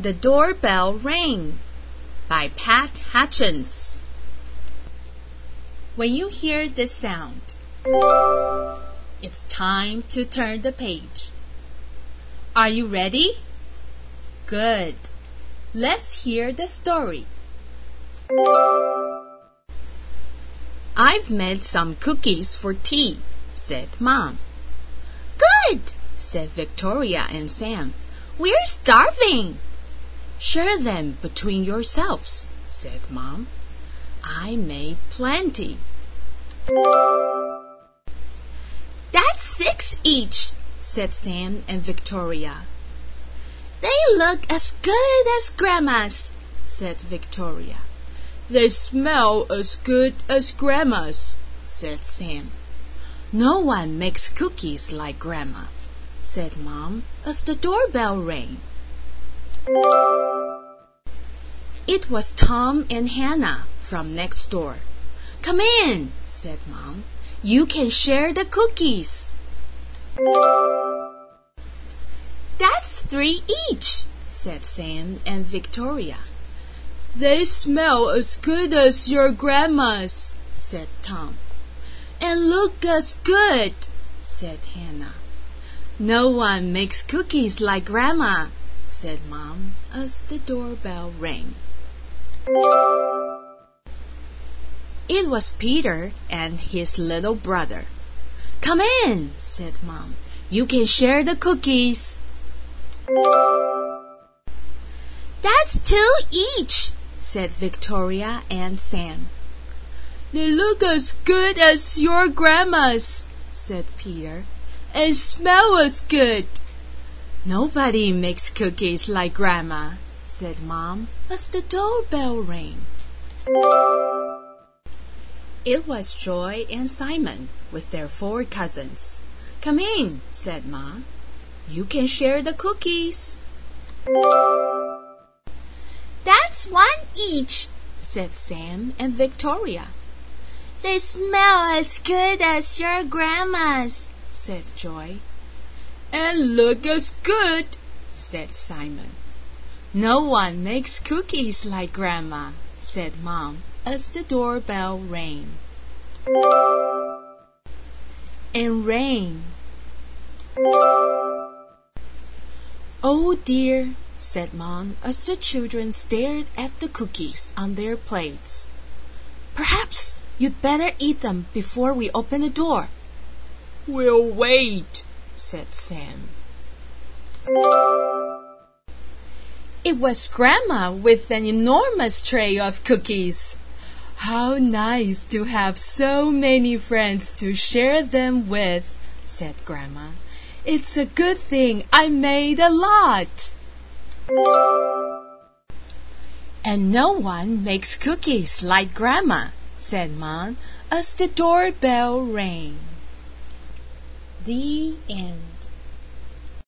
The Doorbell Rang by Pat Hutchins. When you hear this sound, it's time to turn the page. Are you ready? Good. Let's hear the story. I've made some cookies for tea, said Mom. Good, said Victoria and Sam. We're starving. Share them between yourselves, said Mom. I made plenty. That's six each, said Sam and Victoria. They look as good as Grandma's, said Victoria. They smell as good as Grandma's, said Sam. No one makes cookies like Grandma, said Mom as the doorbell rang. It was Tom and Hannah from next door. Come in, said Mom. You can share the cookies. That's three each, said Sam and Victoria. They smell as good as your grandma's, said Tom. And look as good, said Hannah. No one makes cookies like Grandma, said Mom as the doorbell rang. It was Peter and his little brother. Come in, said Mom. You can share the cookies. That's two each, said Victoria and Sam. They look as good as your grandma's, said Peter, and smell as good. Nobody makes cookies like Grandma, said Mom as the doorbell rang. It was Joy and Simon with their four cousins. Come in, said Ma. You can share the cookies. That's one each, said Sam and Victoria. They smell as good as your grandma's, said Joy. And look as good, said Simon. No one makes cookies like Grandma, said Mom as the doorbell rang. And rang. Oh dear, said Mom as the children stared at the cookies on their plates. Perhaps you'd better eat them before we open the door. We'll wait, said Sam. It was Grandma with an enormous tray of cookies. How nice to have so many friends to share them with, said Grandma. It's a good thing I made a lot. And no one makes cookies like Grandma, said Mom as the doorbell rang. The end.